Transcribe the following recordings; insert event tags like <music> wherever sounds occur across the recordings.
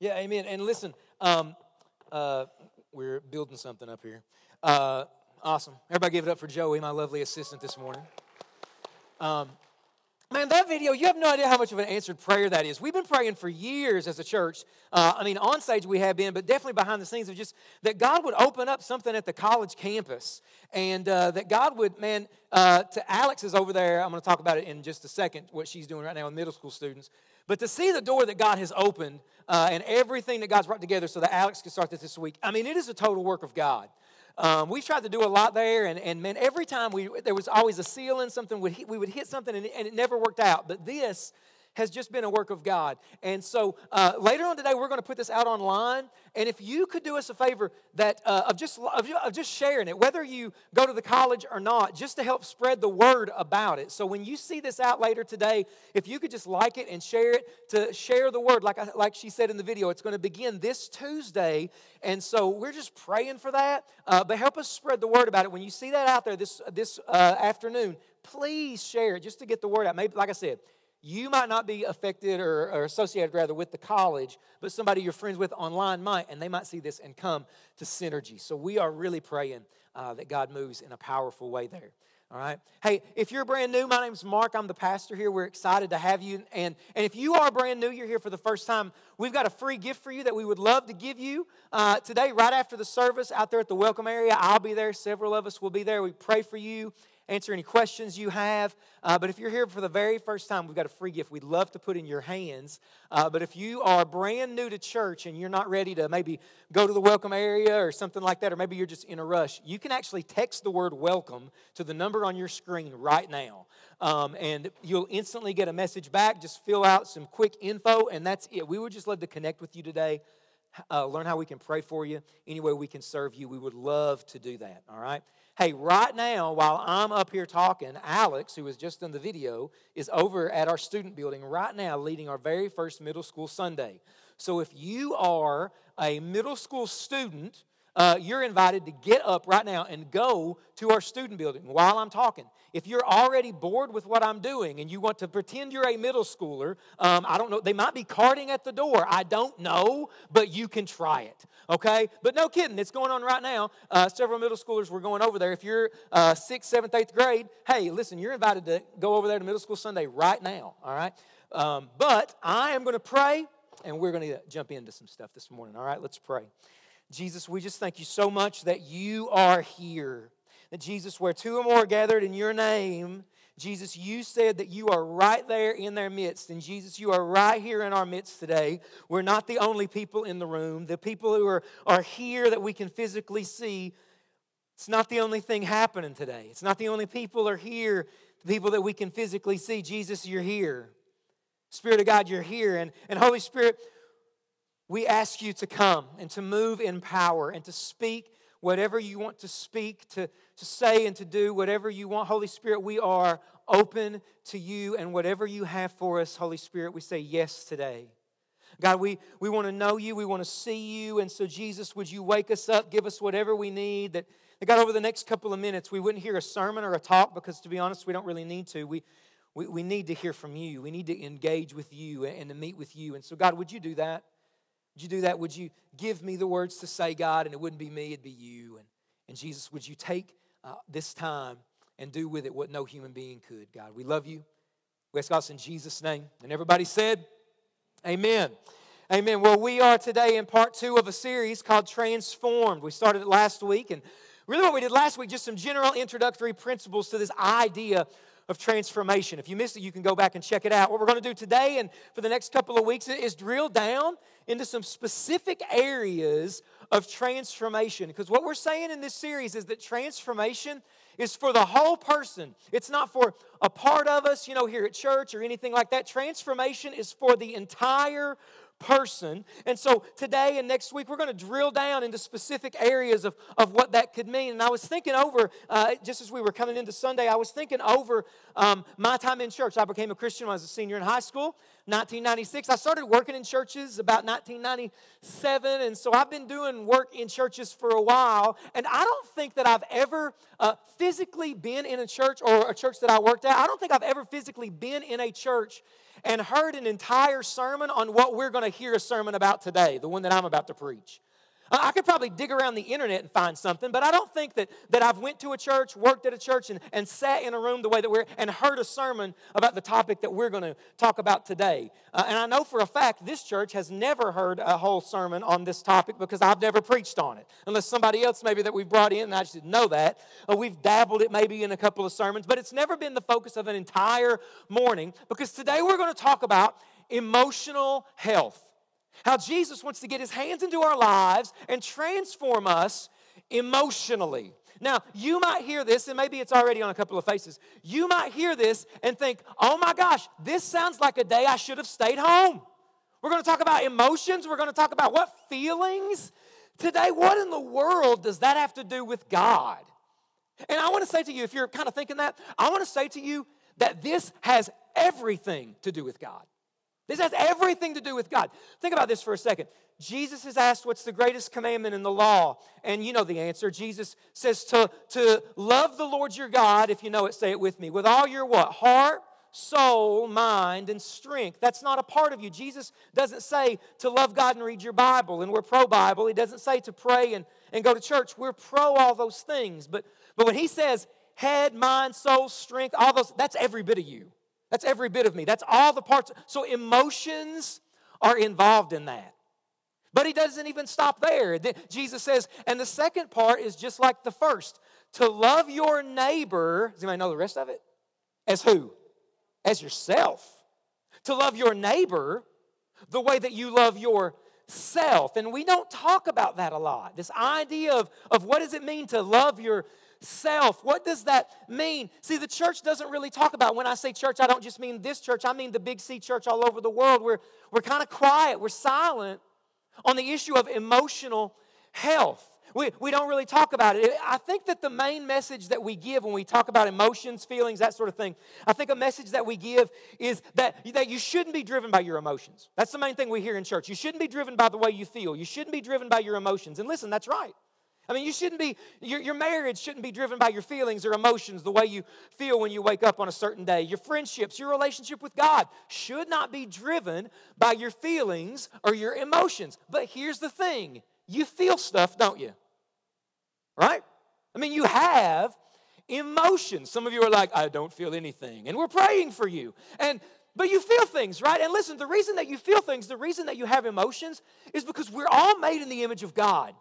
Yeah, amen. And listen, um, uh, we're building something up here. Uh, awesome. Everybody give it up for Joey, my lovely assistant this morning. Um, Man, that video, you have no idea how much of an answered prayer that is. We've been praying for years as a church. Uh, I mean, on stage we have been, but definitely behind the scenes of just that God would open up something at the college campus. And uh, that God would, man, uh, to Alex is over there. I'm going to talk about it in just a second, what she's doing right now with middle school students. But to see the door that God has opened uh, and everything that God's brought together so that Alex can start this this week, I mean, it is a total work of God. Um, we tried to do a lot there, and, and man, every time we there was always a ceiling, something hit, we would hit something, and and it never worked out. But this has just been a work of God. And so uh, later on today, we're going to put this out online. And if you could do us a favor that uh, of just of, of, just sharing it, whether you go to the college or not, just to help spread the word about it. So when you see this out later today, if you could just like it and share it to share the word, like like she said in the video, it's going to begin this Tuesday. And so we're just praying for that. Uh, but help us spread the word about it. When you see that out there this this uh, afternoon, please share it just to get the word out. Maybe like I said you might not be affected or, or, associated rather with the college, but somebody you're friends with online might, and they might see this and come to synergy. So we are really praying uh, that God moves in a powerful way there. All right. Hey, if you're brand new, my name's Mark. I'm the pastor here. We're excited to have you. And, and if you are brand new, you're here for the first time, we've got a free gift for you that we would love to give you uh, today, right after the service out there at the welcome area. I'll be there. Several of us will be there. We pray for you answer any questions you have. Uh, but if you're here for the very first time, we've got a free gift we'd love to put in your hands. Uh, but if you are brand new to church and you're not ready to maybe go to the welcome area or something like that, or maybe you're just in a rush, you can actually text the word welcome to the number on your screen right now. Um, and you'll instantly get a message back. Just fill out some quick info, and that's it. We would just love to connect with you today. Uh, learn how we can pray for you, any way we can serve you. We would love to do that, all right? Hey, right now, while I'm up here talking, Alex, who was just in the video, is over at our student building right now leading our very first middle school Sunday. So if you are a middle school student, uh, you're invited to get up right now and go to our student building while I'm talking. If you're already bored with what I'm doing and you want to pretend you're a middle schooler, um, I don't know, they might be carting at the door. I don't know, but you can try it, okay? But no kidding, it's going on right now. Uh, several middle schoolers were going over there. If you're uh, sixth, seventh, eighth grade, hey, listen, you're invited to go over there to middle school Sunday right now, all right? Um, but I am going to pray and we're going to jump into some stuff this morning, all right? Let's pray. Jesus, we just thank you so much that you are here. That Jesus, where two or more are gathered in your name, Jesus, you said that you are right there in their midst. And Jesus, you are right here in our midst today. We're not the only people in the room. The people who are, are here that we can physically see, it's not the only thing happening today. It's not the only people are here, the people that we can physically see. Jesus, you're here. Spirit of God, you're here. And, and Holy Spirit, we ask you to come and to move in power and to speak whatever you want to speak, to, to say, and to do whatever you want. Holy Spirit, we are open to you, and whatever you have for us, Holy Spirit, we say yes today. God, we, we want to know you, we want to see you, and so, Jesus, would you wake us up, give us whatever we need that, that God, over the next couple of minutes, we wouldn't hear a sermon or a talk because, to be honest, we don't really need to. We, we, we need to hear from you. We need to engage with you and to meet with you. And so, God, would you do that? Would you do that? Would you give me the words to say, God, and it wouldn't be me, it'd be you. And, and Jesus, would you take uh, this time and do with it what no human being could, God? We love you. We ask God in Jesus' name. And everybody said, Amen. Amen. Well, we are today in part two of a series called Transformed. We started it last week, and really what we did last week, just some general introductory principles to this idea of transformation. If you missed it, you can go back and check it out. What we're going to do today and for the next couple of weeks is drill down into some specific areas of transformation. Because what we're saying in this series is that transformation is for the whole person. It's not for a part of us, you know, here at church or anything like that. Transformation is for the entire person. And so today and next week, we're going to drill down into specific areas of, of what that could mean. And I was thinking over, uh, just as we were coming into Sunday, I was thinking over um, my time in church. I became a Christian when I was a senior in high school. 1996. I started working in churches about 1997, and so I've been doing work in churches for a while. And I don't think that I've ever uh, physically been in a church or a church that I worked at. I don't think I've ever physically been in a church and heard an entire sermon on what we're going to hear a sermon about today, the one that I'm about to preach. I could probably dig around the internet and find something, but I don't think that, that I've went to a church, worked at a church, and, and sat in a room the way that we're, and heard a sermon about the topic that we're going to talk about today. Uh, and I know for a fact this church has never heard a whole sermon on this topic because I've never preached on it. Unless somebody else maybe that we've brought in, and I just didn't know that. Uh, we've dabbled it maybe in a couple of sermons, but it's never been the focus of an entire morning because today we're going to talk about emotional health. How Jesus wants to get his hands into our lives and transform us emotionally. Now, you might hear this, and maybe it's already on a couple of faces. You might hear this and think, oh my gosh, this sounds like a day I should have stayed home. We're going to talk about emotions. We're going to talk about what feelings. Today, what in the world does that have to do with God? And I want to say to you, if you're kind of thinking that, I want to say to you that this has everything to do with God. This has everything to do with God. Think about this for a second. Jesus is asked what's the greatest commandment in the law, and you know the answer. Jesus says to, to love the Lord your God, if you know it, say it with me, with all your what? Heart, soul, mind, and strength. That's not a part of you. Jesus doesn't say to love God and read your Bible, and we're pro Bible. He doesn't say to pray and, and go to church. We're pro all those things. But, but when he says head, mind, soul, strength, all those, that's every bit of you. That's every bit of me. That's all the parts. So emotions are involved in that. But he doesn't even stop there. Jesus says, and the second part is just like the first to love your neighbor. Does anybody know the rest of it? As who? As yourself. To love your neighbor the way that you love yourself. And we don't talk about that a lot. This idea of, of what does it mean to love your self. What does that mean? See, the church doesn't really talk about, when I say church, I don't just mean this church, I mean the Big C church all over the world. We're, we're kind of quiet, we're silent on the issue of emotional health. We, we don't really talk about it. I think that the main message that we give when we talk about emotions, feelings, that sort of thing, I think a message that we give is that, that you shouldn't be driven by your emotions. That's the main thing we hear in church. You shouldn't be driven by the way you feel. You shouldn't be driven by your emotions. And listen, that's right. I mean, you shouldn't be, your, your marriage shouldn't be driven by your feelings or emotions, the way you feel when you wake up on a certain day. Your friendships, your relationship with God should not be driven by your feelings or your emotions. But here's the thing you feel stuff, don't you? Right? I mean, you have emotions. Some of you are like, I don't feel anything. And we're praying for you. And but you feel things, right? And listen, the reason that you feel things, the reason that you have emotions is because we're all made in the image of God.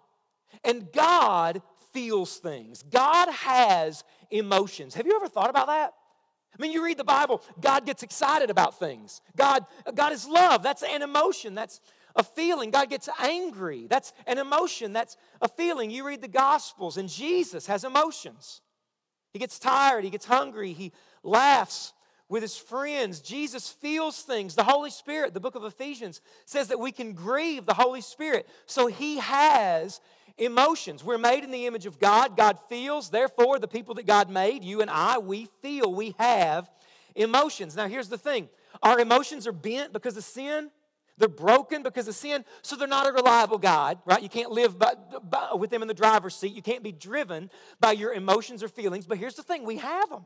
And God feels things, God has emotions. Have you ever thought about that? I mean, you read the Bible, God gets excited about things. God, God is love. That's an emotion. That's a feeling. God gets angry. That's an emotion. That's a feeling. You read the Gospels, and Jesus has emotions. He gets tired. He gets hungry. He laughs with his friends. Jesus feels things. The Holy Spirit, the book of Ephesians, says that we can grieve the Holy Spirit. So he has emotions. We're made in the image of God. God feels. Therefore, the people that God made, you and I, we feel, we have emotions. Now, here's the thing our emotions are bent because of sin. They're broken because of sin, so they're not a reliable guide, right? You can't live by, by, with them in the driver's seat. You can't be driven by your emotions or feelings. But here's the thing we have them.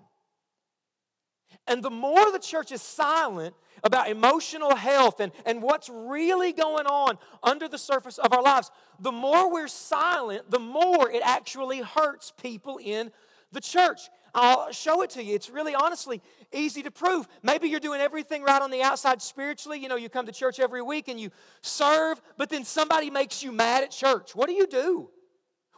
And the more the church is silent about emotional health and, and what's really going on under the surface of our lives, the more we're silent, the more it actually hurts people in the church. I'll show it to you. It's really honestly easy to prove. Maybe you're doing everything right on the outside spiritually. You know, you come to church every week and you serve, but then somebody makes you mad at church. What do you do?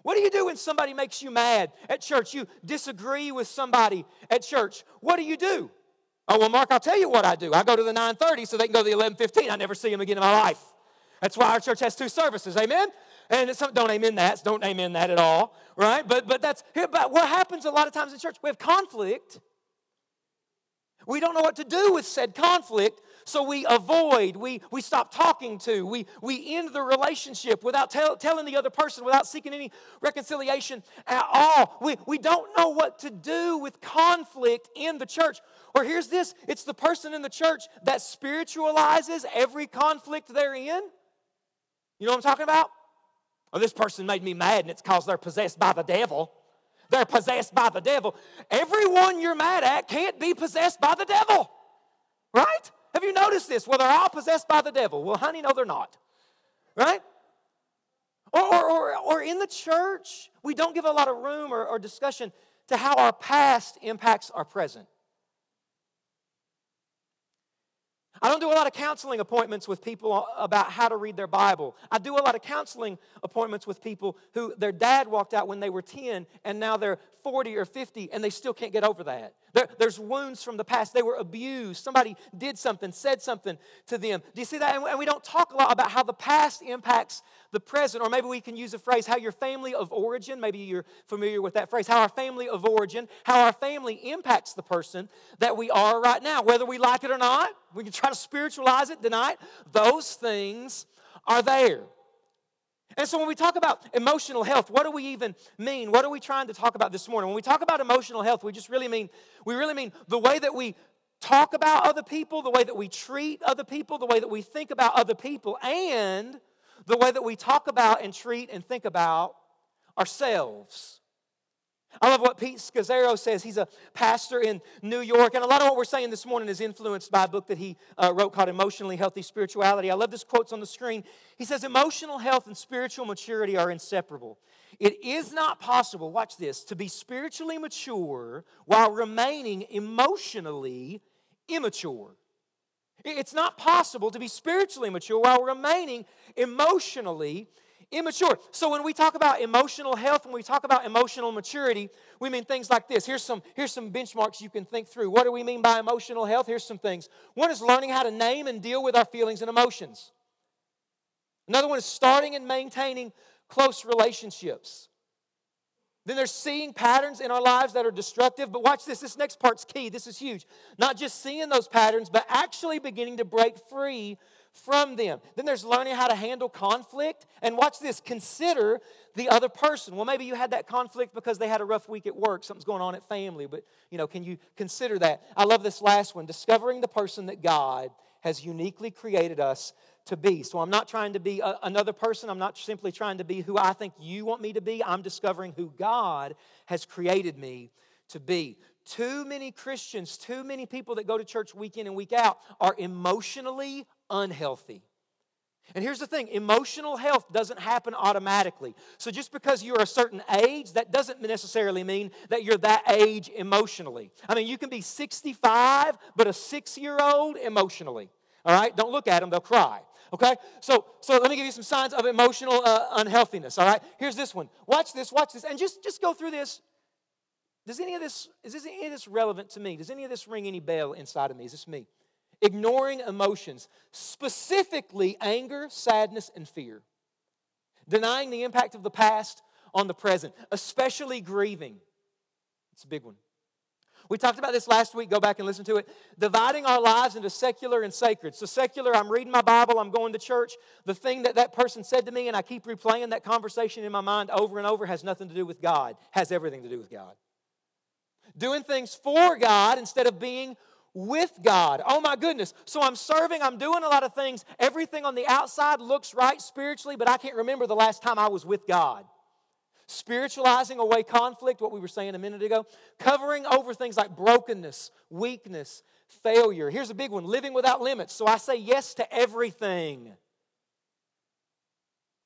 What do you do when somebody makes you mad at church? You disagree with somebody at church. What do you do? Oh, well, Mark, I'll tell you what I do. I go to the 9.30 so they can go to the 11.15. I never see them again in my life. That's why our church has two services. Amen? And don't amen that. Don't amen that at all, right? But, but that's, but what happens a lot of times in church, we have conflict. We don't know what to do with said conflict, so we avoid, we, we stop talking to, we, we end the relationship without tell, telling the other person, without seeking any reconciliation at all. We, we don't know what to do with conflict in the church. Or here's this it's the person in the church that spiritualizes every conflict they're in. You know what I'm talking about? Oh, this person made me mad and it's because they're possessed by the devil. They're possessed by the devil. Everyone you're mad at can't be possessed by the devil. Right? Have you noticed this? Well, they're all possessed by the devil. Well, honey, no, they're not. Right? Or, or, or, or in the church, we don't give a lot of room or, or discussion to how our past impacts our present. I don't do a lot of counseling appointments with people about how to read their Bible. I do a lot of counseling appointments with people who their dad walked out when they were 10 and now they're 40 or 50 and they still can't get over that. There, there's wounds from the past. They were abused. Somebody did something, said something to them. Do you see that? And we don't talk a lot about how the past impacts the present. Or maybe we can use a phrase how your family of origin, maybe you're familiar with that phrase, how our family of origin, how our family impacts the person that we are right now. Whether we like it or not, we can try to spiritualize it, deny it. Those things are there. And so when we talk about emotional health, what do we even mean? What are we trying to talk about this morning? When we talk about emotional health, we just really mean we really mean the way that we talk about other people, the way that we treat other people, the way that we think about other people, and the way that we talk about and treat and think about ourselves. I love what Pete Scazzero says. He's a pastor in New York. And a lot of what we're saying this morning is influenced by a book that he uh, wrote called Emotionally Healthy Spirituality. I love this quotes on the screen. He says, Emotional health and spiritual maturity are inseparable. It is not possible, watch this, to be spiritually mature while remaining emotionally immature. It's not possible to be spiritually mature while remaining emotionally immature. So when we talk about emotional health, when we talk about emotional maturity, we mean things like this. Here's some, here's some benchmarks you can think through. What do we mean by emotional health? Here's some things. One is learning how to name and deal with our feelings and emotions. Another one is starting and maintaining close relationships. Then there's seeing patterns in our lives that are destructive. But watch this, this next part's key. This is huge. Not just seeing those patterns, but actually beginning to break free from them. Then there's learning how to handle conflict. And watch this consider the other person. Well, maybe you had that conflict because they had a rough week at work, something's going on at family, but you know, can you consider that? I love this last one discovering the person that God has uniquely created us to be. So I'm not trying to be a, another person. I'm not simply trying to be who I think you want me to be. I'm discovering who God has created me to be. Too many Christians, too many people that go to church week in and week out are emotionally unhealthy. And here's the thing emotional health doesn't happen automatically. So just because you're a certain age, that doesn't necessarily mean that you're that age emotionally. I mean, you can be 65, but a six year old emotionally. All right? Don't look at them, they'll cry. Okay? So, so let me give you some signs of emotional uh, unhealthiness. All right? Here's this one. Watch this, watch this, and just, just go through this does any of this, is this, any of this relevant to me? Does any of this ring any bell inside of me? Is this me? Ignoring emotions, specifically anger, sadness, and fear. Denying the impact of the past on the present, especially grieving. It's a big one. We talked about this last week. Go back and listen to it. Dividing our lives into secular and sacred. So, secular, I'm reading my Bible, I'm going to church. The thing that that person said to me, and I keep replaying that conversation in my mind over and over, has nothing to do with God, has everything to do with God doing things for God instead of being with God. Oh my goodness. So I'm serving, I'm doing a lot of things. Everything on the outside looks right spiritually, but I can't remember the last time I was with God. Spiritualizing away conflict, what we were saying a minute ago, covering over things like brokenness, weakness, failure. Here's a big one living without limits. So I say yes to everything.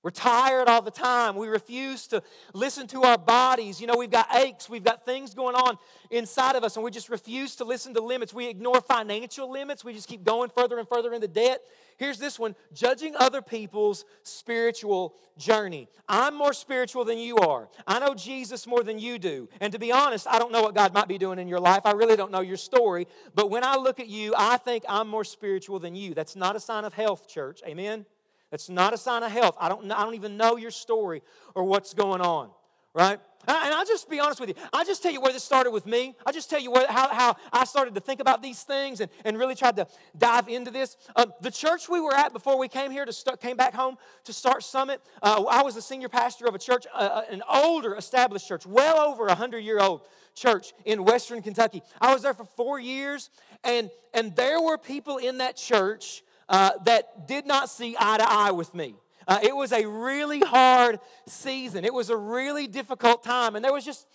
We're tired all the time. We refuse to listen to our bodies. You know, we've got aches, we've got things going on inside of us, and we just refuse to listen to limits. We ignore financial limits. We just keep going further and further into debt. Here's this one judging other people's spiritual journey. I'm more spiritual than you are. I know Jesus more than you do. And to be honest, I don't know what God might be doing in your life. I really don't know your story. But when I look at you, I think I'm more spiritual than you. That's not a sign of health, church. Amen? That's not a sign of health. I don't, I don't even know your story or what's going on. right? And I'll just be honest with you. I'll just tell you where this started with me. I'll just tell you where, how, how I started to think about these things and, and really tried to dive into this. Uh, the church we were at before we came here to start, came back home to start Summit, uh, I was the senior pastor of a church, uh, uh an older established church, well over a 100 year old church in Western Kentucky. I was there for four years, and, and there were people in that church uh, that did not see eye to eye with me. Uh, it was a really hard season. It was a really difficult time. And there was just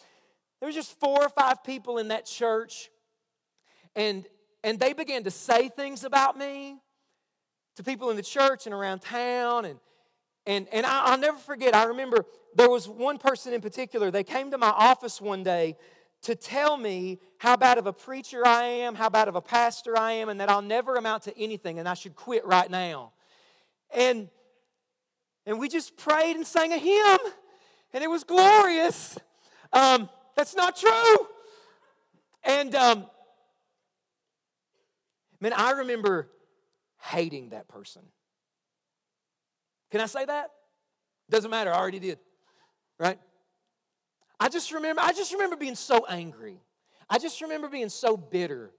there was just four or five people in that church. And and they began to say things about me to people in the church and around town. And and and I, I'll never forget, I remember there was one person in particular, they came to my office one day to tell me how bad of a preacher I am, how bad of a pastor I am, and that I'll never amount to anything and I should quit right now. And and we just prayed and sang a hymn, and it was glorious. Um, that's not true. And um, man, I remember hating that person. Can I say that? Doesn't matter. I already did. Right? I just remember. I just remember being so angry. I just remember being so bitter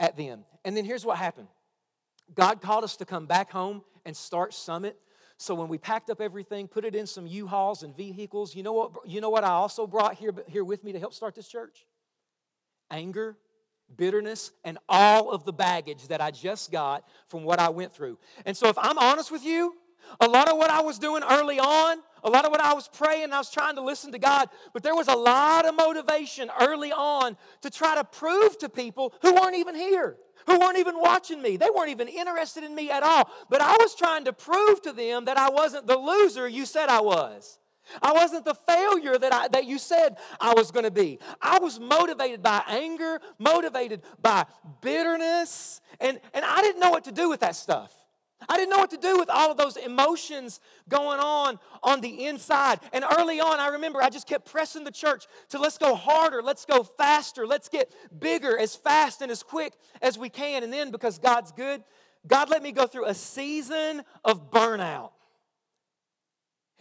at them. And then here's what happened. God called us to come back home and start Summit. So when we packed up everything, put it in some U-Hauls and vehicles, you know what, you know what I also brought here, here with me to help start this church? Anger, bitterness, and all of the baggage that I just got from what I went through. And so if I'm honest with you, a lot of what I was doing early on, a lot of what I was praying, I was trying to listen to God, but there was a lot of motivation early on to try to prove to people who weren't even here who weren't even watching me. They weren't even interested in me at all. But I was trying to prove to them that I wasn't the loser you said I was. I wasn't the failure that, I, that you said I was going to be. I was motivated by anger, motivated by bitterness, and, and I didn't know what to do with that stuff. I didn't know what to do with all of those emotions going on on the inside. And early on, I remember I just kept pressing the church to let's go harder, let's go faster, let's get bigger as fast and as quick as we can. And then because God's good, God let me go through a season of burnout.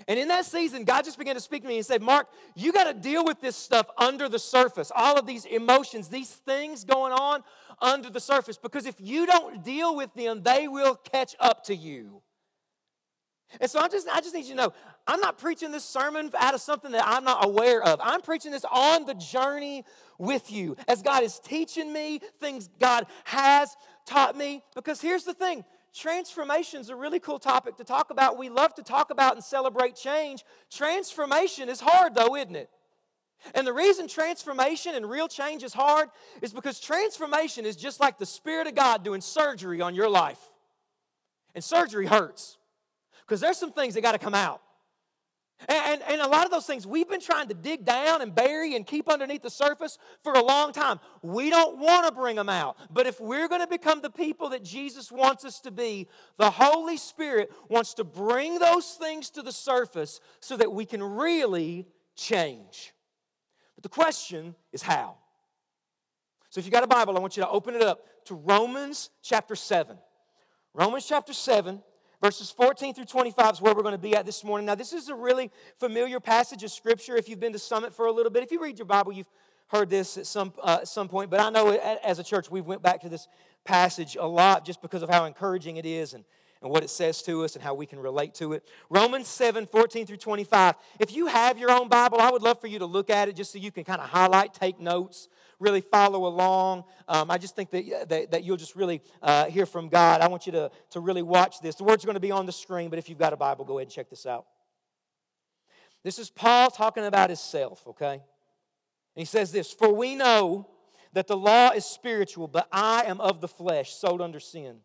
And in that season, God just began to speak to me and said, Mark, you got to deal with this stuff under the surface. All of these emotions, these things going on under the surface. Because if you don't deal with them, they will catch up to you. And so I just, I just need you to know, I'm not preaching this sermon out of something that I'm not aware of. I'm preaching this on the journey with you as God is teaching me things God has taught me. Because here's the thing transformation is a really cool topic to talk about. We love to talk about and celebrate change. Transformation is hard, though, isn't it? And the reason transformation and real change is hard is because transformation is just like the Spirit of God doing surgery on your life. And surgery hurts because there's some things that got to come out. And, and, a lot of those things we've been trying to dig down and bury and keep underneath the surface for a long time. We don't want to bring them out. But if we're going to become the people that Jesus wants us to be, the Holy Spirit wants to bring those things to the surface so that we can really change. But the question is how? So if you've got a Bible, I want you to open it up to Romans chapter 7. Romans chapter 7 Verses 14 through 25 is where we're going to be at this morning. Now, this is a really familiar passage of Scripture if you've been to Summit for a little bit. If you read your Bible, you've heard this at some, uh, some point. But I know as a church, we've went back to this passage a lot just because of how encouraging it is and, and what it says to us and how we can relate to it. Romans 7 14 through 25. If you have your own Bible, I would love for you to look at it just so you can kind of highlight, take notes really follow along. Um, I just think that, that, that you'll just really uh, hear from God. I want you to, to really watch this. The words going to be on the screen, but if you've got a Bible, go ahead and check this out. This is Paul talking about himself, okay? And he says this For we know that the law is spiritual, but I am of the flesh, sold under sin.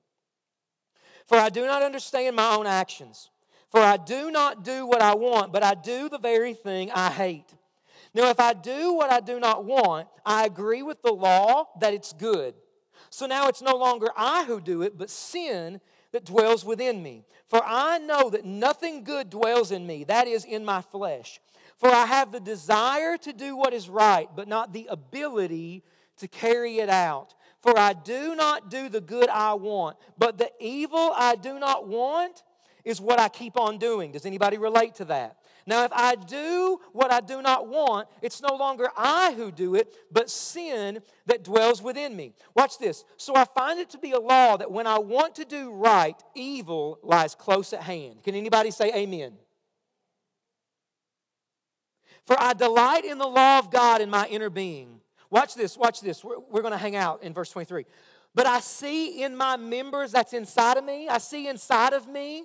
For I do not understand my own actions. For I do not do what I want, but I do the very thing I hate. Now, if I do what I do not want, I agree with the law that it's good. So now it's no longer I who do it, but sin that dwells within me. For I know that nothing good dwells in me, that is, in my flesh. For I have the desire to do what is right, but not the ability to carry it out. For I do not do the good I want, but the evil I do not want is what I keep on doing. Does anybody relate to that? Now, if I do what I do not want, it's no longer I who do it, but sin that dwells within me. Watch this. So I find it to be a law that when I want to do right, evil lies close at hand. Can anybody say amen? For I delight in the law of God in my inner being. Watch this, watch this. We're, we're going to hang out in verse 23. But I see in my members that's inside of me, I see inside of me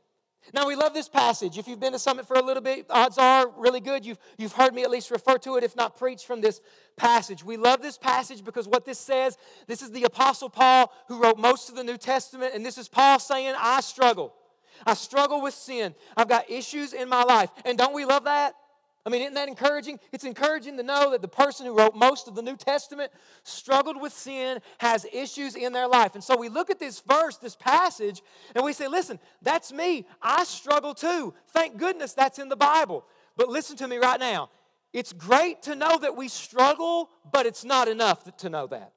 Now, we love this passage. If you've been to Summit for a little bit, odds are really good. You've, you've heard me at least refer to it, if not preach from this passage. We love this passage because what this says this is the Apostle Paul who wrote most of the New Testament, and this is Paul saying, I struggle. I struggle with sin. I've got issues in my life. And don't we love that? I mean, isn't that encouraging? It's encouraging to know that the person who wrote most of the New Testament struggled with sin, has issues in their life. And so we look at this verse, this passage, and we say, listen, that's me. I struggle too. Thank goodness that's in the Bible. But listen to me right now. It's great to know that we struggle, but it's not enough to know that.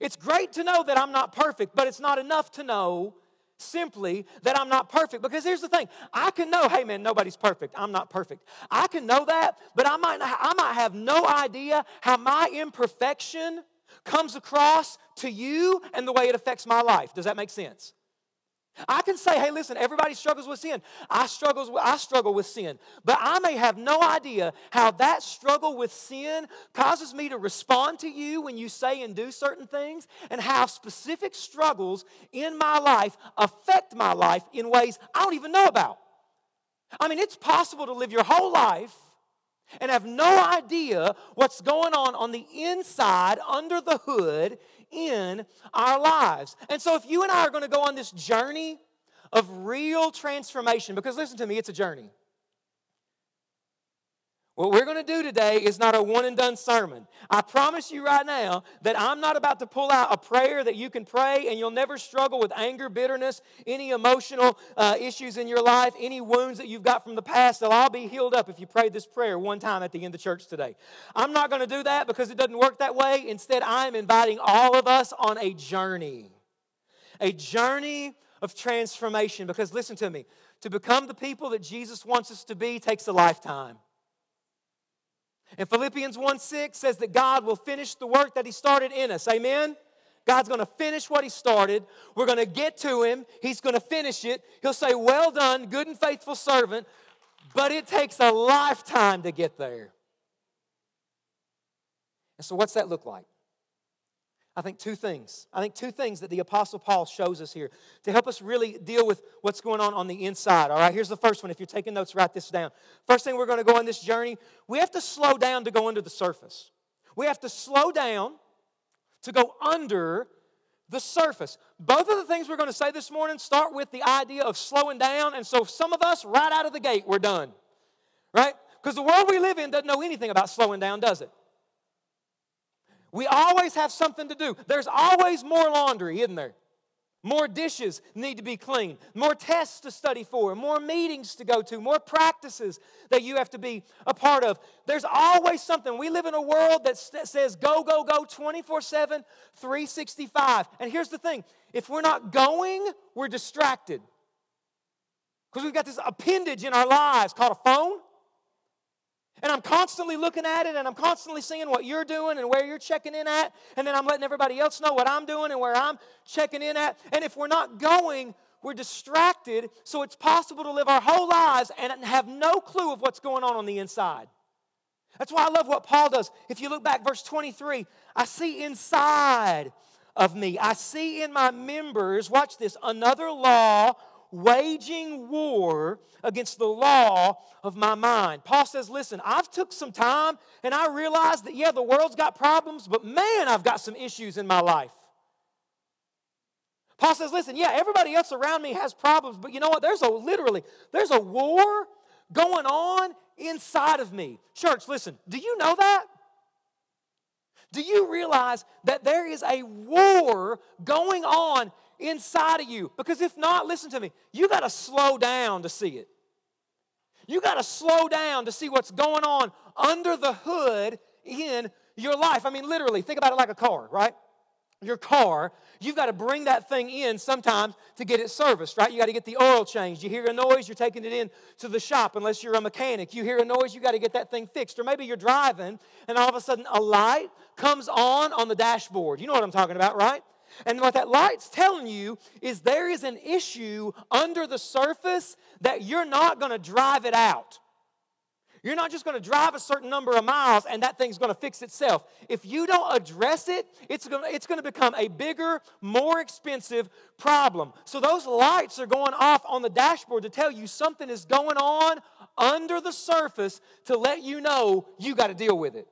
It's great to know that I'm not perfect, but it's not enough to know simply that I'm not perfect. Because here's the thing I can know, hey man, nobody's perfect. I'm not perfect. I can know that, but I might, not, I might have no idea how my imperfection comes across to you and the way it affects my life. Does that make sense? I can say, hey, listen, everybody struggles with sin. I, struggles with, I struggle with sin. But I may have no idea how that struggle with sin causes me to respond to you when you say and do certain things, and how specific struggles in my life affect my life in ways I don't even know about. I mean, it's possible to live your whole life and have no idea what's going on on the inside, under the hood, in our lives. And so, if you and I are going to go on this journey of real transformation, because listen to me, it's a journey. What we're going to do today is not a one and done sermon. I promise you right now that I'm not about to pull out a prayer that you can pray and you'll never struggle with anger, bitterness, any emotional uh, issues in your life, any wounds that you've got from the past. They'll all be healed up if you pray this prayer one time at the end of church today. I'm not going to do that because it doesn't work that way. Instead, I'm inviting all of us on a journey. A journey of transformation. Because listen to me, to become the people that Jesus wants us to be takes a lifetime. And Philippians 1 6 says that God will finish the work that He started in us. Amen? God's going to finish what He started. We're going to get to Him. He's going to finish it. He'll say, Well done, good and faithful servant. But it takes a lifetime to get there. And so, what's that look like? I think two things. I think two things that the Apostle Paul shows us here to help us really deal with what's going on on the inside. All right, here's the first one. If you're taking notes, write this down. First thing we're going to go on this journey, we have to slow down to go under the surface. We have to slow down to go under the surface. Both of the things we're going to say this morning start with the idea of slowing down. And so, some of us, right out of the gate, we're done. Right? Because the world we live in doesn't know anything about slowing down, does it? We always have something to do. There's always more laundry, isn't there? More dishes need to be cleaned, more tests to study for, more meetings to go to, more practices that you have to be a part of. There's always something. We live in a world that says go, go, go 24 7, 365. And here's the thing if we're not going, we're distracted. Because we've got this appendage in our lives called a phone and I'm constantly looking at it and I'm constantly seeing what you're doing and where you're checking in at. And then I'm letting everybody else know what I'm doing and where I'm checking in at. And if we're not going, we're distracted. So it's possible to live our whole lives and have no clue of what's going on on the inside. That's why I love what Paul does. If you look back, verse 23, I see inside of me, I see in my members, watch this, another law waging war against the law of my mind. Paul says, listen, I've took some time and I realized that, yeah, the world's got problems, but man, I've got some issues in my life. Paul says, listen, yeah, everybody else around me has problems, but you know what? There's a literally, there's a war going on inside of me. Church, listen, do you know that? Do you realize that there is a war going on inside of you? Because if not, listen to me, you got to slow down to see it. You got to slow down to see what's going on under the hood in your life. I mean, literally, think about it like a car, right? Your car, you've got to bring that thing in sometimes to get it serviced, right? You got to get the oil changed. You hear a noise, you're taking it in to the shop unless you're a mechanic. You hear a noise, you got to get that thing fixed. Or maybe you're driving and all of a sudden a light comes on on the dashboard. You know what I'm talking about, right? And what that light's telling you is there is an issue under the surface that you're not going to drive it out. You're not just going to drive a certain number of miles and that thing's going to fix itself. If you don't address it, it's going, to, it's going to become a bigger, more expensive problem. So those lights are going off on the dashboard to tell you something is going on under the surface to let you know you got to deal with it.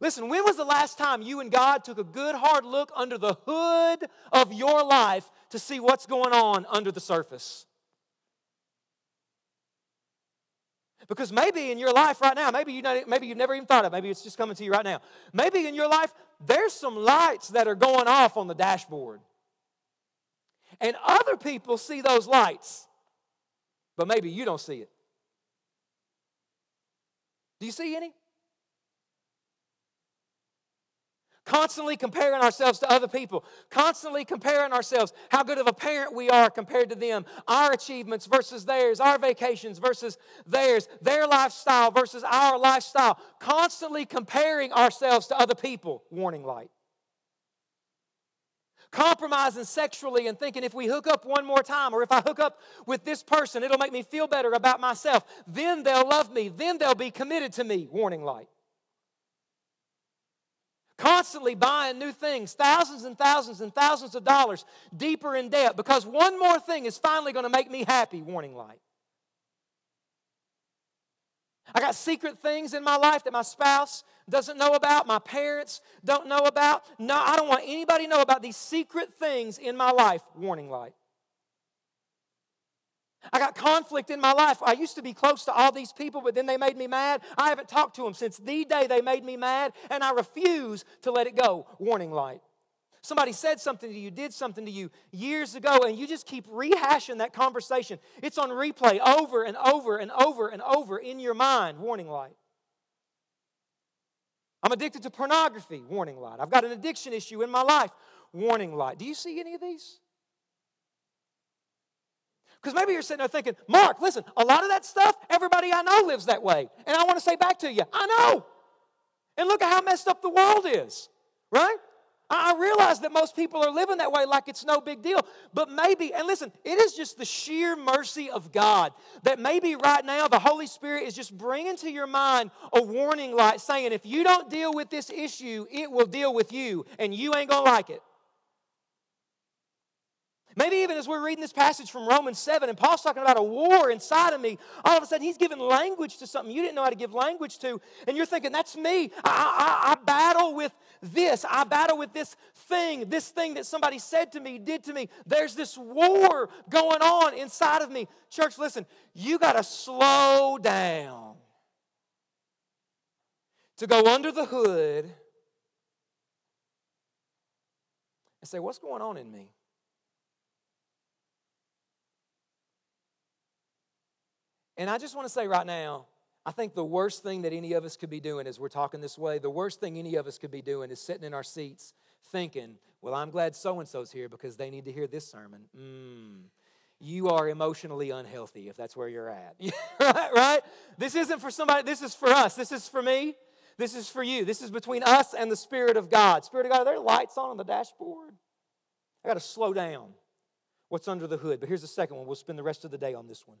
Listen, when was the last time you and God took a good hard look under the hood of your life to see what's going on under the surface? Because maybe in your life right now, maybe, you know, maybe you've never even thought of it, maybe it's just coming to you right now. Maybe in your life, there's some lights that are going off on the dashboard. And other people see those lights, but maybe you don't see it. Do you see any? Constantly comparing ourselves to other people, constantly comparing ourselves, how good of a parent we are compared to them, our achievements versus theirs, our vacations versus theirs, their lifestyle versus our lifestyle, constantly comparing ourselves to other people. Warning light. Compromising sexually and thinking if we hook up one more time or if I hook up with this person, it'll make me feel better about myself. Then they'll love me. Then they'll be committed to me. Warning light constantly buying new things, thousands and thousands and thousands of dollars deeper in debt because one more thing is finally going to make me happy. Warning light. I got secret things in my life that my spouse doesn't know about, my parents don't know about. No, I don't want anybody to know about these secret things in my life. Warning light. I got conflict in my life. I used to be close to all these people, but then they made me mad. I haven't talked to them since the day they made me mad, and I refuse to let it go. Warning light. Somebody said something to you, did something to you years ago, and you just keep rehashing that conversation. It's on replay over and over and over and over in your mind. Warning light. I'm addicted to pornography. Warning light. I've got an addiction issue in my life. Warning light. Do you see any of these? Because maybe you're sitting there thinking, Mark, listen, a lot of that stuff, everybody I know lives that way. And I want to say back to you, I know. And look at how messed up the world is, right? I realize that most people are living that way like it's no big deal. But maybe, and listen, it is just the sheer mercy of God that maybe right now the Holy Spirit is just bringing to your mind a warning light saying, if you don't deal with this issue, it will deal with you, and you ain't gonna like it. Maybe even as we're reading this passage from Romans 7, and Paul's talking about a war inside of me, all of a sudden he's giving language to something you didn't know how to give language to, and you're thinking, that's me. I, I, I battle with this. I battle with this thing, this thing that somebody said to me, did to me. There's this war going on inside of me. Church, listen, you got to slow down to go under the hood and say, what's going on in me? And I just want to say right now, I think the worst thing that any of us could be doing as we're talking this way, the worst thing any of us could be doing is sitting in our seats thinking, well, I'm glad so and so's here because they need to hear this sermon. Mm, you are emotionally unhealthy if that's where you're at. <laughs> right, right? This isn't for somebody, this is for us. This is for me. This is for you. This is between us and the Spirit of God. Spirit of God, are there lights on on the dashboard? I got to slow down what's under the hood. But here's the second one. We'll spend the rest of the day on this one.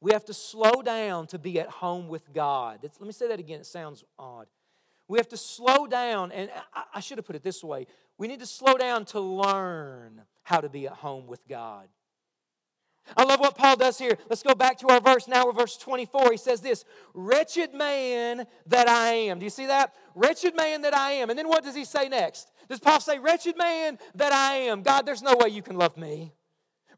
We have to slow down to be at home with God. It's, let me say that again, it sounds odd. We have to slow down, and I, I should have put it this way we need to slow down to learn how to be at home with God. I love what Paul does here. Let's go back to our verse now. We're verse 24. He says this Wretched man that I am. Do you see that? Wretched man that I am. And then what does he say next? Does Paul say, Wretched man that I am? God, there's no way you can love me.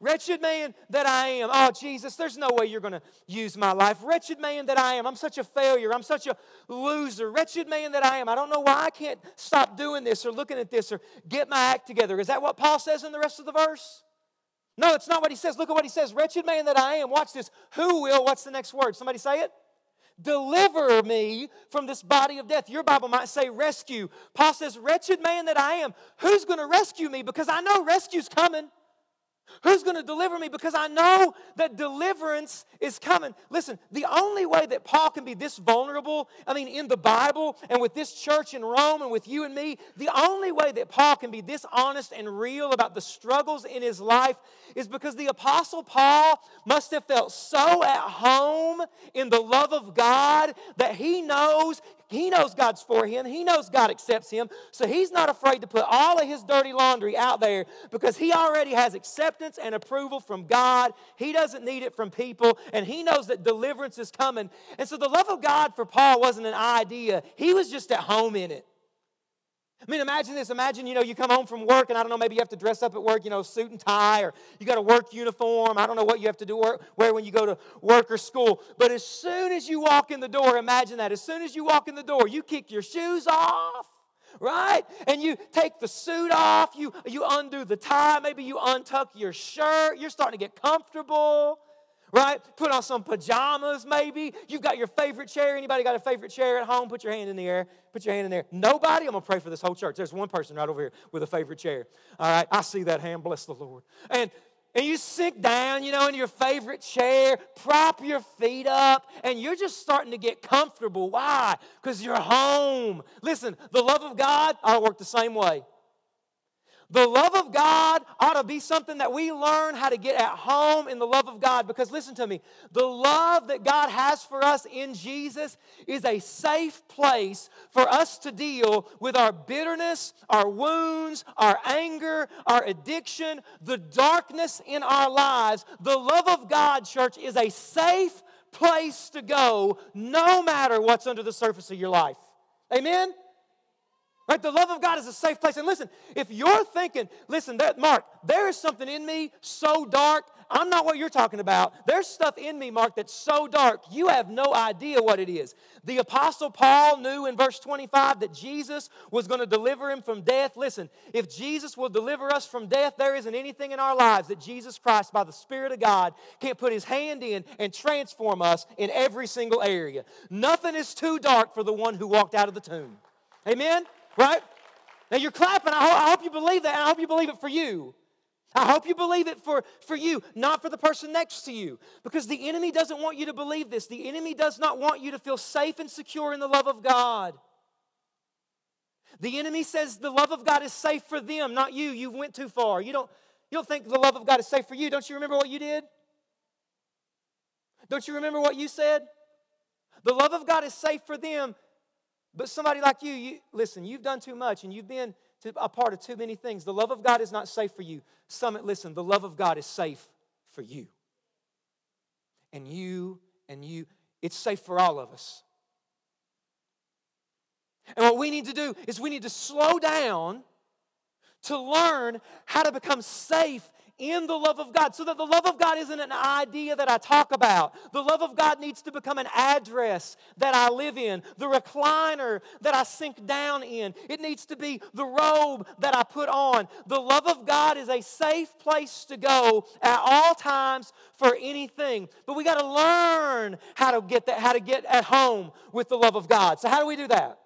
Wretched man that I am. Oh, Jesus, there's no way you're going to use my life. Wretched man that I am. I'm such a failure. I'm such a loser. Wretched man that I am. I don't know why I can't stop doing this or looking at this or get my act together. Is that what Paul says in the rest of the verse? No, it's not what he says. Look at what he says. Wretched man that I am. Watch this. Who will? What's the next word? Somebody say it. Deliver me from this body of death. Your Bible might say rescue. Paul says, Wretched man that I am, who's going to rescue me? Because I know rescue's coming. Who's going to deliver me? Because I know that deliverance is coming. Listen, the only way that Paul can be this vulnerable, I mean, in the Bible and with this church in Rome and with you and me, the only way that Paul can be this honest and real about the struggles in his life is because the Apostle Paul must have felt so at home in the love of God that he knows he knows God's for him. He knows God accepts him. So he's not afraid to put all of his dirty laundry out there because he already has acceptance and approval from God. He doesn't need it from people. And he knows that deliverance is coming. And so the love of God for Paul wasn't an idea, he was just at home in it. I mean, imagine this. Imagine, you know, you come home from work and I don't know, maybe you have to dress up at work, you know, suit and tie, or you got a work uniform. I don't know what you have to do work, wear when you go to work or school. But as soon as you walk in the door, imagine that. As soon as you walk in the door, you kick your shoes off right? And you take the suit off, you, you undo the tie, maybe you untuck your shirt, you're starting to get comfortable right? Put on some pajamas, maybe. You've got your favorite chair. Anybody got a favorite chair at home? Put your hand in the air. Put your hand in there. Nobody? I'm going to pray for this whole church. There's one person right over here with a favorite chair. All right? I see that hand. Bless the Lord. And and you sit down, you know, in your favorite chair, prop your feet up, and you're just starting to get comfortable. Why? Because you're home. Listen, the love of God I work the same way. The love of God ought to be something that we learn how to get at home in the love of God. Because listen to me, the love that God has for us in Jesus is a safe place for us to deal with our bitterness, our wounds, our anger, our addiction, the darkness in our lives. The love of God, church, is a safe place to go no matter what's under the surface of your life. Amen? Right? The love of God is a safe place. And listen, if you're thinking, listen, that Mark, there is something in me so dark, I'm not what you're talking about. There's stuff in me, Mark, that's so dark, you have no idea what it is. The Apostle Paul knew in verse 25 that Jesus was going to deliver him from death. Listen, if Jesus will deliver us from death, there isn't anything in our lives that Jesus Christ, by the Spirit of God, can't put his hand in and transform us in every single area. Nothing is too dark for the one who walked out of the tomb. Amen? Right? Now you're clapping. I, ho- I hope you believe that. I hope you believe it for you. I hope you believe it for, for you, not for the person next to you. Because the enemy doesn't want you to believe this. The enemy does not want you to feel safe and secure in the love of God. The enemy says the love of God is safe for them, not you. You went too far. You don't, you don't think the love of God is safe for you. Don't you remember what you did? Don't you remember what you said? The love of God is safe for them, but somebody like you, you listen, you've done too much and you've been a part of too many things. The love of God is not safe for you. Summit, listen, the love of God is safe for you. And you and you, it's safe for all of us. And what we need to do is we need to slow down to learn how to become safe in the love of God so that the love of God isn't an idea that I talk about. The love of God needs to become an address that I live in, the recliner that I sink down in. It needs to be the robe that I put on. The love of God is a safe place to go at all times for anything. But we got to learn how to get that how to get at home with the love of God. So how do we do that?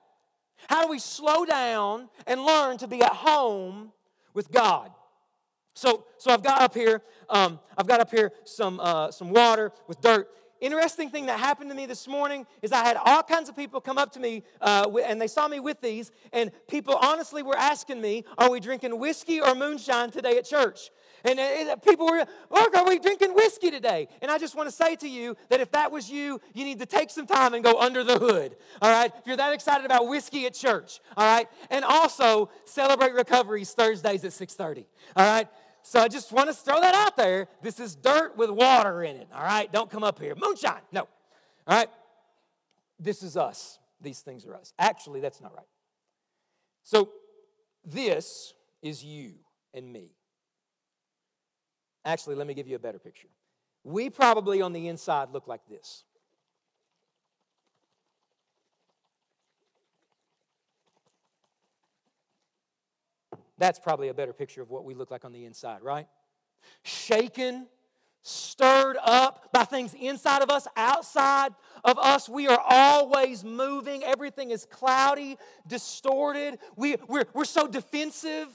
How do we slow down and learn to be at home with God? So, so I've got up here, um, I've got up here some, uh, some water with dirt. Interesting thing that happened to me this morning is I had all kinds of people come up to me uh, and they saw me with these, and people honestly were asking me, Are we drinking whiskey or moonshine today at church? And uh, people were, Look, are we drinking whiskey today? And I just want to say to you that if that was you, you need to take some time and go under the hood. All right? If you're that excited about whiskey at church. All right? And also Celebrate Recovery's Thursdays at 6:30. All right? So I just want to throw that out there. This is dirt with water in it, all right? Don't come up here. Moonshine, no. All right? This is us. These things are us. Actually, that's not right. So this is you and me. Actually, let me give you a better picture. We probably on the inside look like this. That's probably a better picture of what we look like on the inside, right? Shaken, stirred up by things inside of us, outside of us. We are always moving. Everything is cloudy, distorted. We, we're, we're so defensive.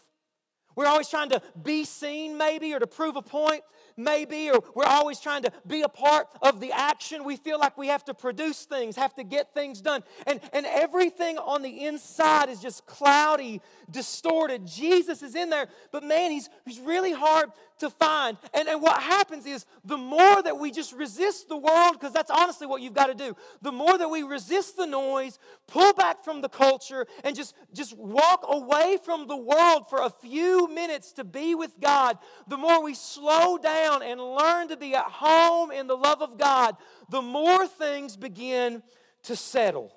We're always trying to be seen, maybe, or to prove a point maybe, or we're always trying to be a part of the action. We feel like we have to produce things, have to get things done. And, and everything on the inside is just cloudy, distorted. Jesus is in there, but man, he's, he's really hard to find. And, and what happens is the more that we just resist the world, because that's honestly what you've got to do, the more that we resist the noise, pull back from the culture, and just, just walk away from the world for a few minutes to be with God, the more we slow down and learn to be at home in the love of God, the more things begin to settle.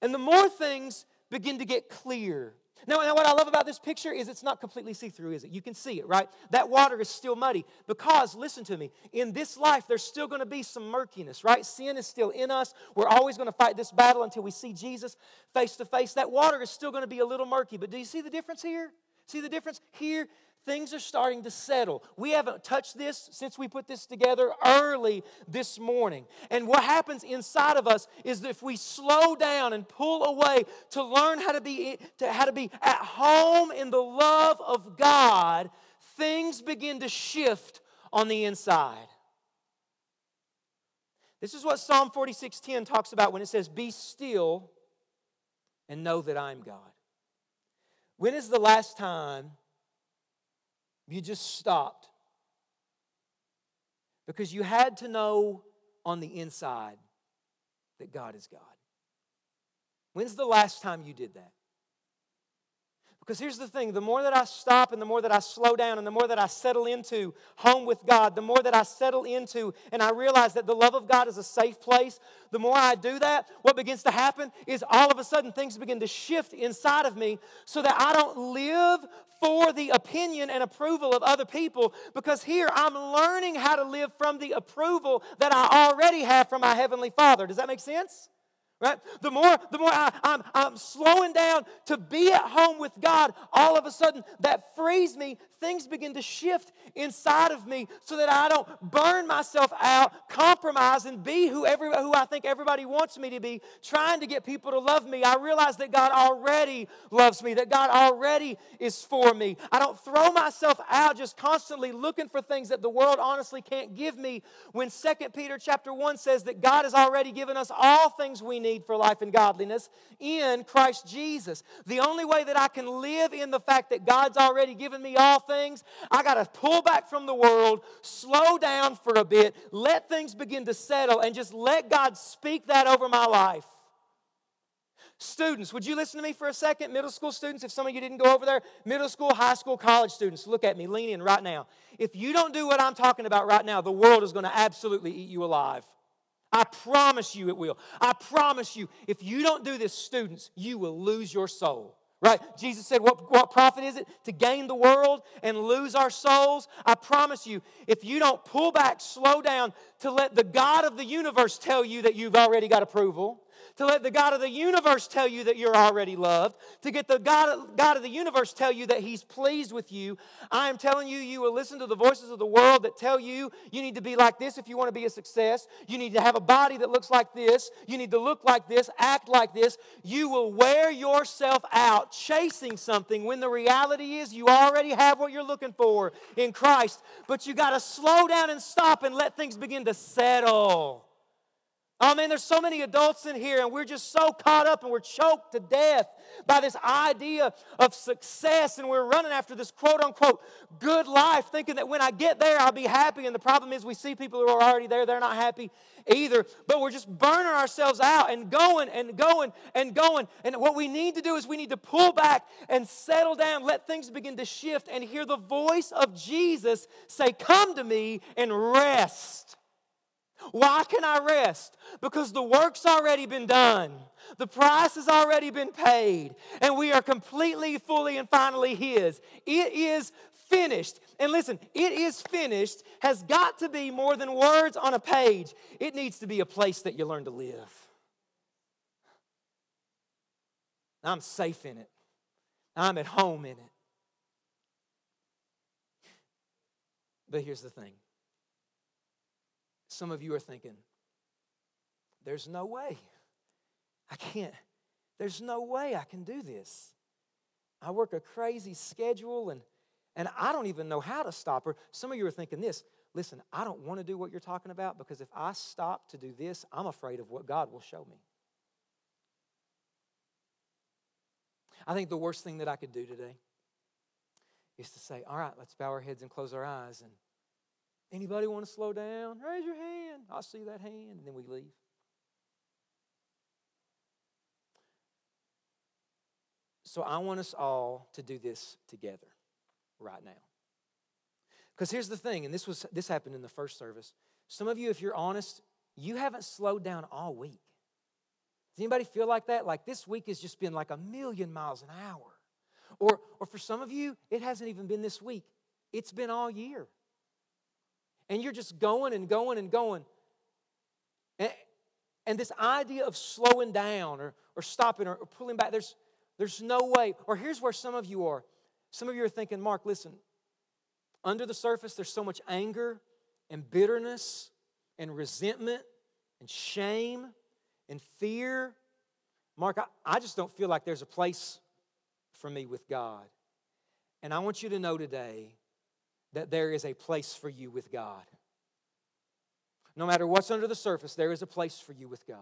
And the more things begin to get clear. Now, now, what I love about this picture is it's not completely see through, is it? You can see it, right? That water is still muddy because, listen to me, in this life, there's still going to be some murkiness, right? Sin is still in us. We're always going to fight this battle until we see Jesus face to face. That water is still going to be a little murky, but do you see the difference here? See the difference? Here, things are starting to settle. We haven't touched this since we put this together early this morning. And what happens inside of us is that if we slow down and pull away to learn how to be to how to be at home in the love of God, things begin to shift on the inside. This is what Psalm 46:10 talks about when it says be still and know that I'm God. When is the last time you just stopped because you had to know on the inside that God is God. When's the last time you did that? Because here's the thing the more that I stop and the more that I slow down and the more that I settle into home with God, the more that I settle into and I realize that the love of God is a safe place, the more I do that, what begins to happen is all of a sudden things begin to shift inside of me so that I don't live for the opinion and approval of other people because here I'm learning how to live from the approval that I already have from my Heavenly Father. Does that make sense? Right? The more, the more I, I'm, I'm slowing down to be at home with God, all of a sudden that frees me. Things begin to shift inside of me so that I don't burn myself out, compromise, and be who, who I think everybody wants me to be, trying to get people to love me. I realize that God already loves me, that God already is for me. I don't throw myself out just constantly looking for things that the world honestly can't give me when 2 Peter chapter 1 says that God has already given us all things we need for life and godliness in Christ Jesus. The only way that I can live in the fact that God's already given me all things, I got to pull back from the world, slow down for a bit, let things begin to settle, and just let God speak that over my life. Students, would you listen to me for a second? Middle school students, if some of you didn't go over there, middle school, high school, college students, look at me, lean in right now. If you don't do what I'm talking about right now, the world is going to absolutely eat you alive. I promise you it will. I promise you, if you don't do this, students, you will lose your soul. Right? Jesus said, what, what profit is it to gain the world and lose our souls? I promise you, if you don't pull back, slow down to let the God of the universe tell you that you've already got approval, to let the God of the universe tell you that you're already loved, to get the God, God of the universe tell you that He's pleased with you. I am telling you, you will listen to the voices of the world that tell you you need to be like this if you want to be a success. You need to have a body that looks like this. You need to look like this, act like this. You will wear yourself out chasing something when the reality is you already have what you're looking for in Christ. But you got to slow down and stop and let things begin to settle. Oh man, there's so many adults in here, and we're just so caught up and we're choked to death by this idea of success, and we're running after this quote unquote good life, thinking that when I get there, I'll be happy. And the problem is, we see people who are already there, they're not happy either. But we're just burning ourselves out and going and going and going. And what we need to do is we need to pull back and settle down, let things begin to shift, and hear the voice of Jesus say, Come to me and rest. Why can I rest? Because the work's already been done. The price has already been paid, and we are completely, fully, and finally His. It is finished. And listen, it is finished has got to be more than words on a page, it needs to be a place that you learn to live. I'm safe in it, I'm at home in it. But here's the thing some of you are thinking, there's no way. I can't. There's no way I can do this. I work a crazy schedule and, and I don't even know how to stop her. Some of you are thinking this listen, I don't want to do what you're talking about because if I stop to do this, I'm afraid of what God will show me. I think the worst thing that I could do today is to say, all right, let's bow our heads and close our eyes. And anybody want to slow down? Raise your hand. I'll see that hand. And then we leave. So I want us all to do this together right now. Because here's the thing, and this was this happened in the first service. Some of you, if you're honest, you haven't slowed down all week. Does anybody feel like that? Like this week has just been like a million miles an hour. Or, or for some of you, it hasn't even been this week, it's been all year. And you're just going and going and going. And, and this idea of slowing down or, or stopping or, or pulling back, there's, there's no way. Or here's where some of you are. Some of you are thinking, Mark, listen, under the surface, there's so much anger and bitterness and resentment and shame and fear. Mark, I, I just don't feel like there's a place for me with God. And I want you to know today that there is a place for you with God. No matter what's under the surface, there is a place for you with God.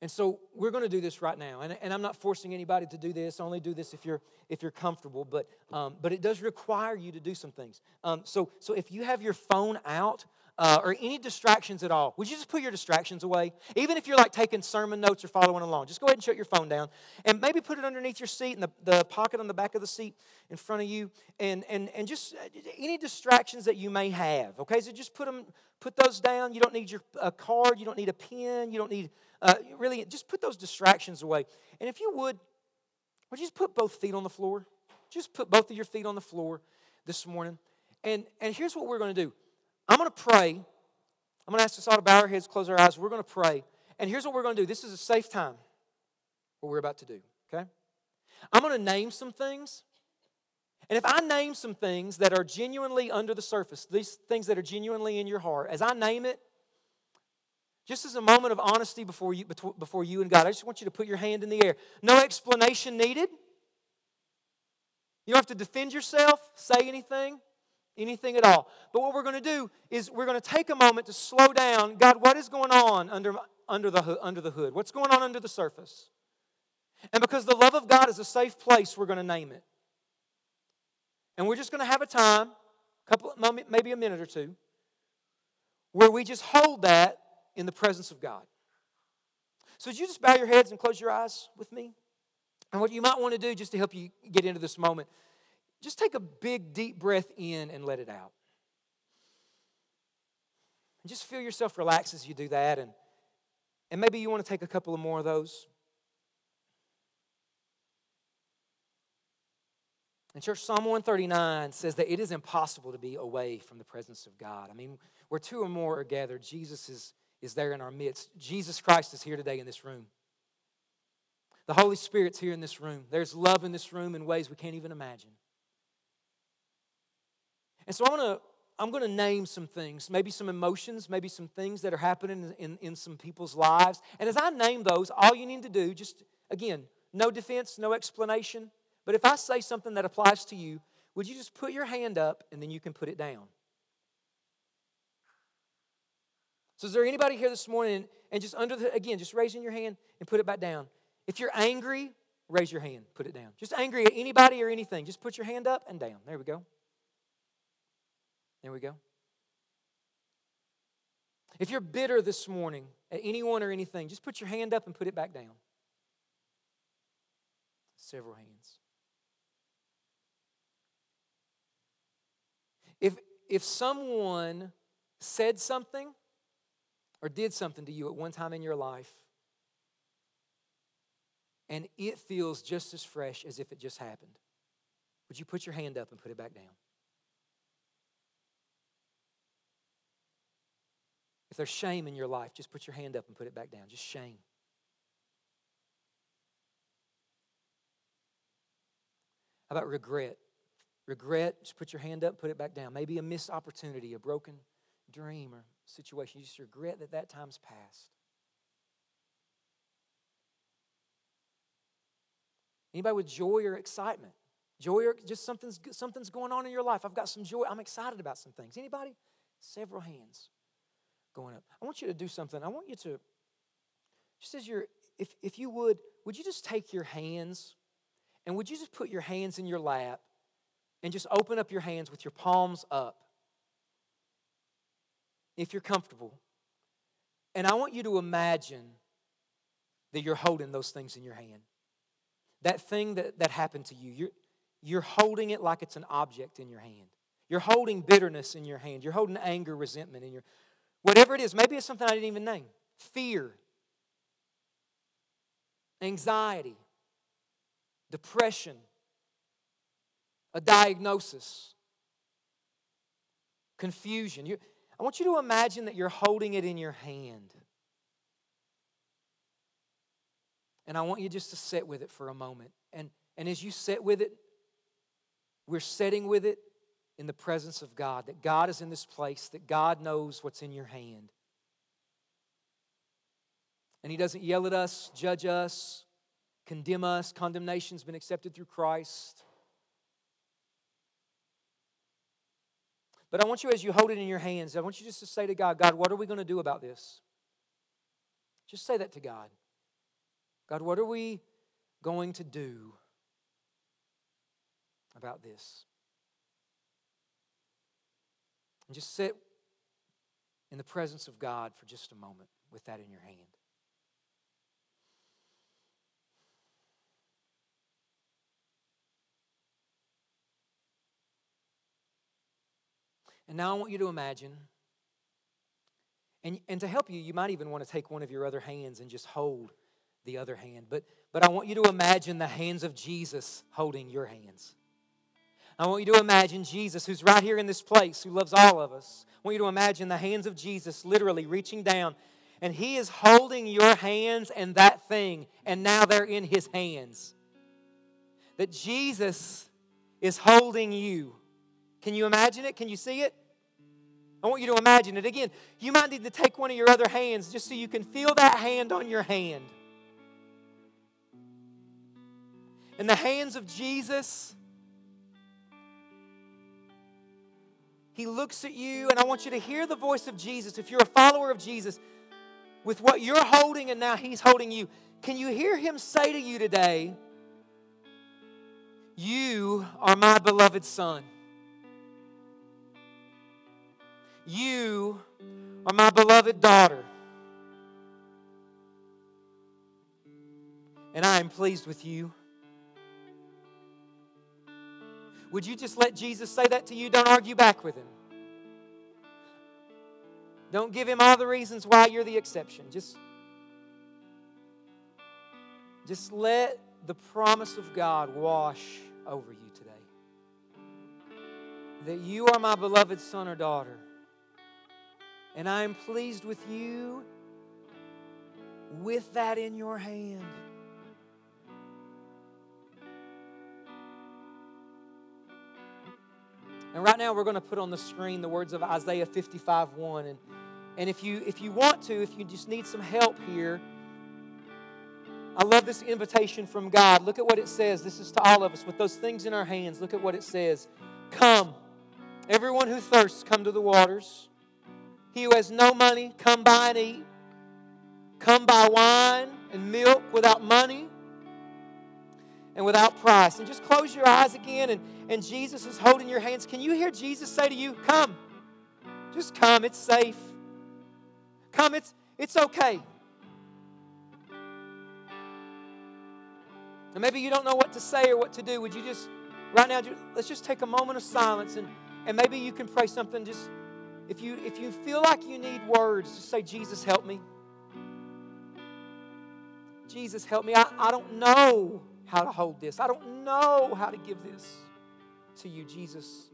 And so we're going to do this right now. And, and I'm not forcing anybody to do this. Only do this if you're, if you're comfortable. But, um, but it does require you to do some things. Um, so, so if you have your phone out, uh, or any distractions at all, would you just put your distractions away? Even if you're like taking sermon notes or following along, just go ahead and shut your phone down and maybe put it underneath your seat in the, the pocket on the back of the seat in front of you and, and, and just uh, any distractions that you may have. Okay, so just put them, put those down. You don't need your a card, you don't need a pen, you don't need uh, really just put those distractions away. And if you would, would you just put both feet on the floor? Just put both of your feet on the floor this morning. And, and here's what we're going to do I'm going to pray. I'm going to ask us all to bow our heads, close our eyes. We're going to pray. And here's what we're going to do this is a safe time, what we're about to do, okay? I'm going to name some things. And if I name some things that are genuinely under the surface, these things that are genuinely in your heart, as I name it, just as a moment of honesty before you, before you and God, I just want you to put your hand in the air. No explanation needed. You don't have to defend yourself, say anything anything at all. But what we're going to do is we're going to take a moment to slow down. God, what is going on under, under, the, under the hood? What's going on under the surface? And because the love of God is a safe place, we're going to name it. And we're just going to have a time, a couple, maybe a minute or two, where we just hold that in the presence of God. So, would you just bow your heads and close your eyes with me? And what you might want to do just to help you get into this moment just take a big, deep breath in and let it out. And just feel yourself relax as you do that. And, and maybe you want to take a couple of more of those. And church, Psalm 139 says that it is impossible to be away from the presence of God. I mean, where two or more are gathered, Jesus is, is there in our midst. Jesus Christ is here today in this room. The Holy Spirit's here in this room. There's love in this room in ways we can't even imagine. And so I'm going to I'm going to name some things, maybe some emotions, maybe some things that are happening in, in some people's lives. And as I name those, all you need to do, just again, no defense, no explanation. But if I say something that applies to you, would you just put your hand up and then you can put it down? So, is there anybody here this morning and just under the, again, just raising your hand and put it back down? If you're angry, raise your hand, put it down. Just angry at anybody or anything, just put your hand up and down. There we go. There we go. If you're bitter this morning at anyone or anything, just put your hand up and put it back down. Several hands. If, if someone said something or did something to you at one time in your life, and it feels just as fresh as if it just happened, would you put your hand up and put it back down? There's shame in your life, just put your hand up and put it back down. Just shame. How about regret? Regret, just put your hand up, put it back down. Maybe a missed opportunity, a broken dream or situation. You just regret that that time's passed. Anybody with joy or excitement? Joy or just something's, something's going on in your life. I've got some joy. I'm excited about some things. Anybody? Several hands going up. I want you to do something. I want you to, just as you're, if, if you would, would you just take your hands and would you just put your hands in your lap and just open up your hands with your palms up? If you're comfortable. And I want you to imagine that you're holding those things in your hand. That thing that, that happened to you, you're, you're holding it like it's an object in your hand. You're holding bitterness in your hand. You're holding anger, resentment in your whatever it is. Maybe it's something I didn't even name. Fear, anxiety, depression, a diagnosis, confusion. You, I want you to imagine that you're holding it in your hand. And I want you just to sit with it for a moment. And, and as you sit with it, we're sitting with it in the presence of God, that God is in this place, that God knows what's in your hand. And He doesn't yell at us, judge us, condemn us. Condemnation's been accepted through Christ. But I want you, as you hold it in your hands, I want you just to say to God, God, what are we going to do about this? Just say that to God. God, what are we going to do about this? And just sit in the presence of God for just a moment with that in your hand. And now I want you to imagine, and, and to help you, you might even want to take one of your other hands and just hold the other hand. But, but I want you to imagine the hands of Jesus holding your hands. I want you to imagine Jesus, who's right here in this place, who loves all of us. I want you to imagine the hands of Jesus literally reaching down, and He is holding your hands and that thing, and now they're in His hands. That Jesus is holding you. Can you imagine it? Can you see it? I want you to imagine it. Again, you might need to take one of your other hands just so you can feel that hand on your hand. In the hands of Jesus, He looks at you, and I want you to hear the voice of Jesus. If you're a follower of Jesus, with what you're holding and now He's holding you, can you hear Him say to you today, You are my beloved Son? You are my beloved daughter. And I am pleased with you. Would you just let Jesus say that to you? Don't argue back with him. Don't give him all the reasons why you're the exception. Just, just let the promise of God wash over you today. That you are my beloved son or daughter. And I am pleased with you with that in your hand. And right now we're going to put on the screen the words of Isaiah 55 1. And, and if you if you want to, if you just need some help here, I love this invitation from God. Look at what it says. This is to all of us with those things in our hands. Look at what it says. Come, everyone who thirsts, come to the waters. He who has no money, come buy and eat. Come buy wine and milk without money and without price. And just close your eyes again, and, and Jesus is holding your hands. Can you hear Jesus say to you, Come? Just come, it's safe. Come, it's, it's okay. And maybe you don't know what to say or what to do. Would you just, right now, let's just take a moment of silence and, and maybe you can pray something. Just if you if you feel like you need words, just say, Jesus, help me. Jesus, help me. I, I don't know how to hold this. I don't know how to give this. to you, Jesus,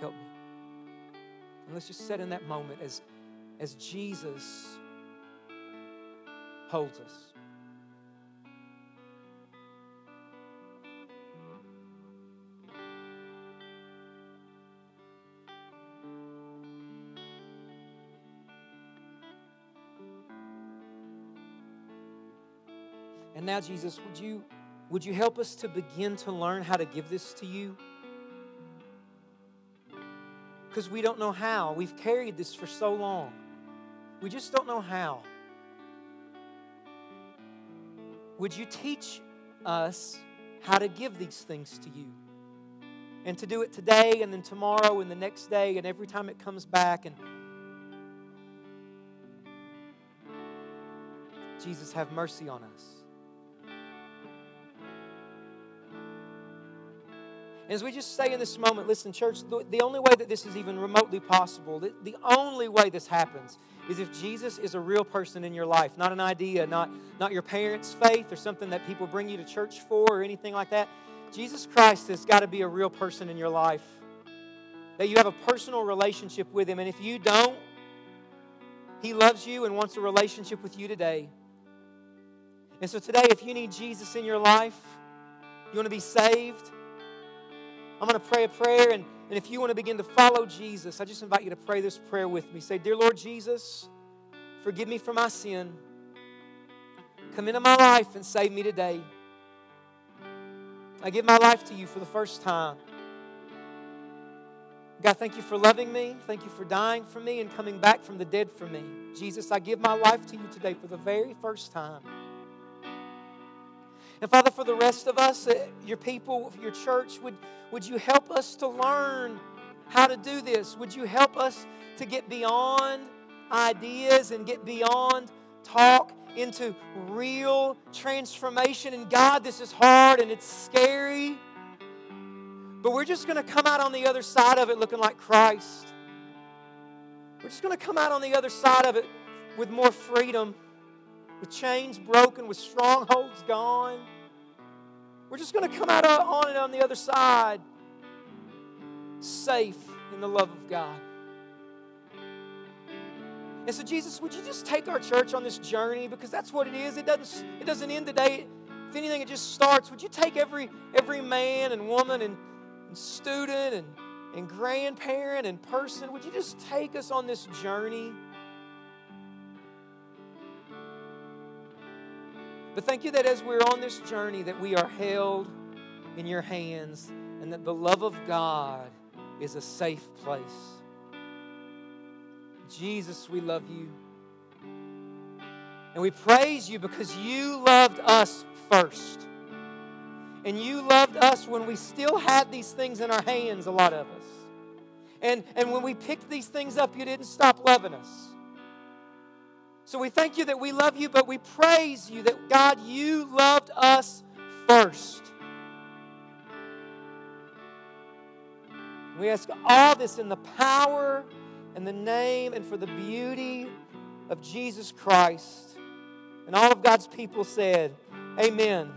help me. And let's just sit in that moment as, as Jesus holds us. And now, Jesus, would you, would you help us to begin to learn how to give this to you? Because we don't know how. We've carried this for so long. We just don't know how. Would you teach us how to give these things to you? And to do it today and then tomorrow and the next day and every time it comes back and Jesus have mercy on us. As we just say in this moment, listen, church, the, the only way that this is even remotely possible, the, the only way this happens is if Jesus is a real person in your life, not an idea, not, not your parents' faith or something that people bring you to church for or anything like that. Jesus Christ has got to be a real person in your life. That you have a personal relationship with Him. And if you don't, He loves you and wants a relationship with you today. And so today, if you need Jesus in your life, you want to be saved, I'm going to pray a prayer, and, and if you want to begin to follow Jesus, I just invite you to pray this prayer with me. Say, Dear Lord Jesus, forgive me for my sin. Come into my life and save me today. I give my life to you for the first time. God, thank you for loving me. Thank you for dying for me and coming back from the dead for me. Jesus, I give my life to you today for the very first time. And Father, for the rest of us, uh, your people, your church, would, would you help us to learn how to do this? Would you help us to get beyond ideas and get beyond talk into real transformation? And God, this is hard and it's scary, but we're just going to come out on the other side of it looking like Christ. We're just going to come out on the other side of it with more freedom with chains broken, with strongholds gone. We're just going to come out on it on the other side, safe in the love of God. And so, Jesus, would you just take our church on this journey? Because that's what it is. It doesn't, it doesn't end today. If anything, it just starts. Would you take every, every man and woman and, and student and, and grandparent and person, would you just take us on this journey? But thank you that as we're on this journey that we are held in your hands and that the love of God is a safe place. Jesus, we love you. And we praise you because you loved us first. And you loved us when we still had these things in our hands, a lot of us. And, and when we picked these things up, you didn't stop loving us. So we thank you that we love you, but we praise you that, God, you loved us first. We ask all this in the power and the name and for the beauty of Jesus Christ. And all of God's people said, Amen.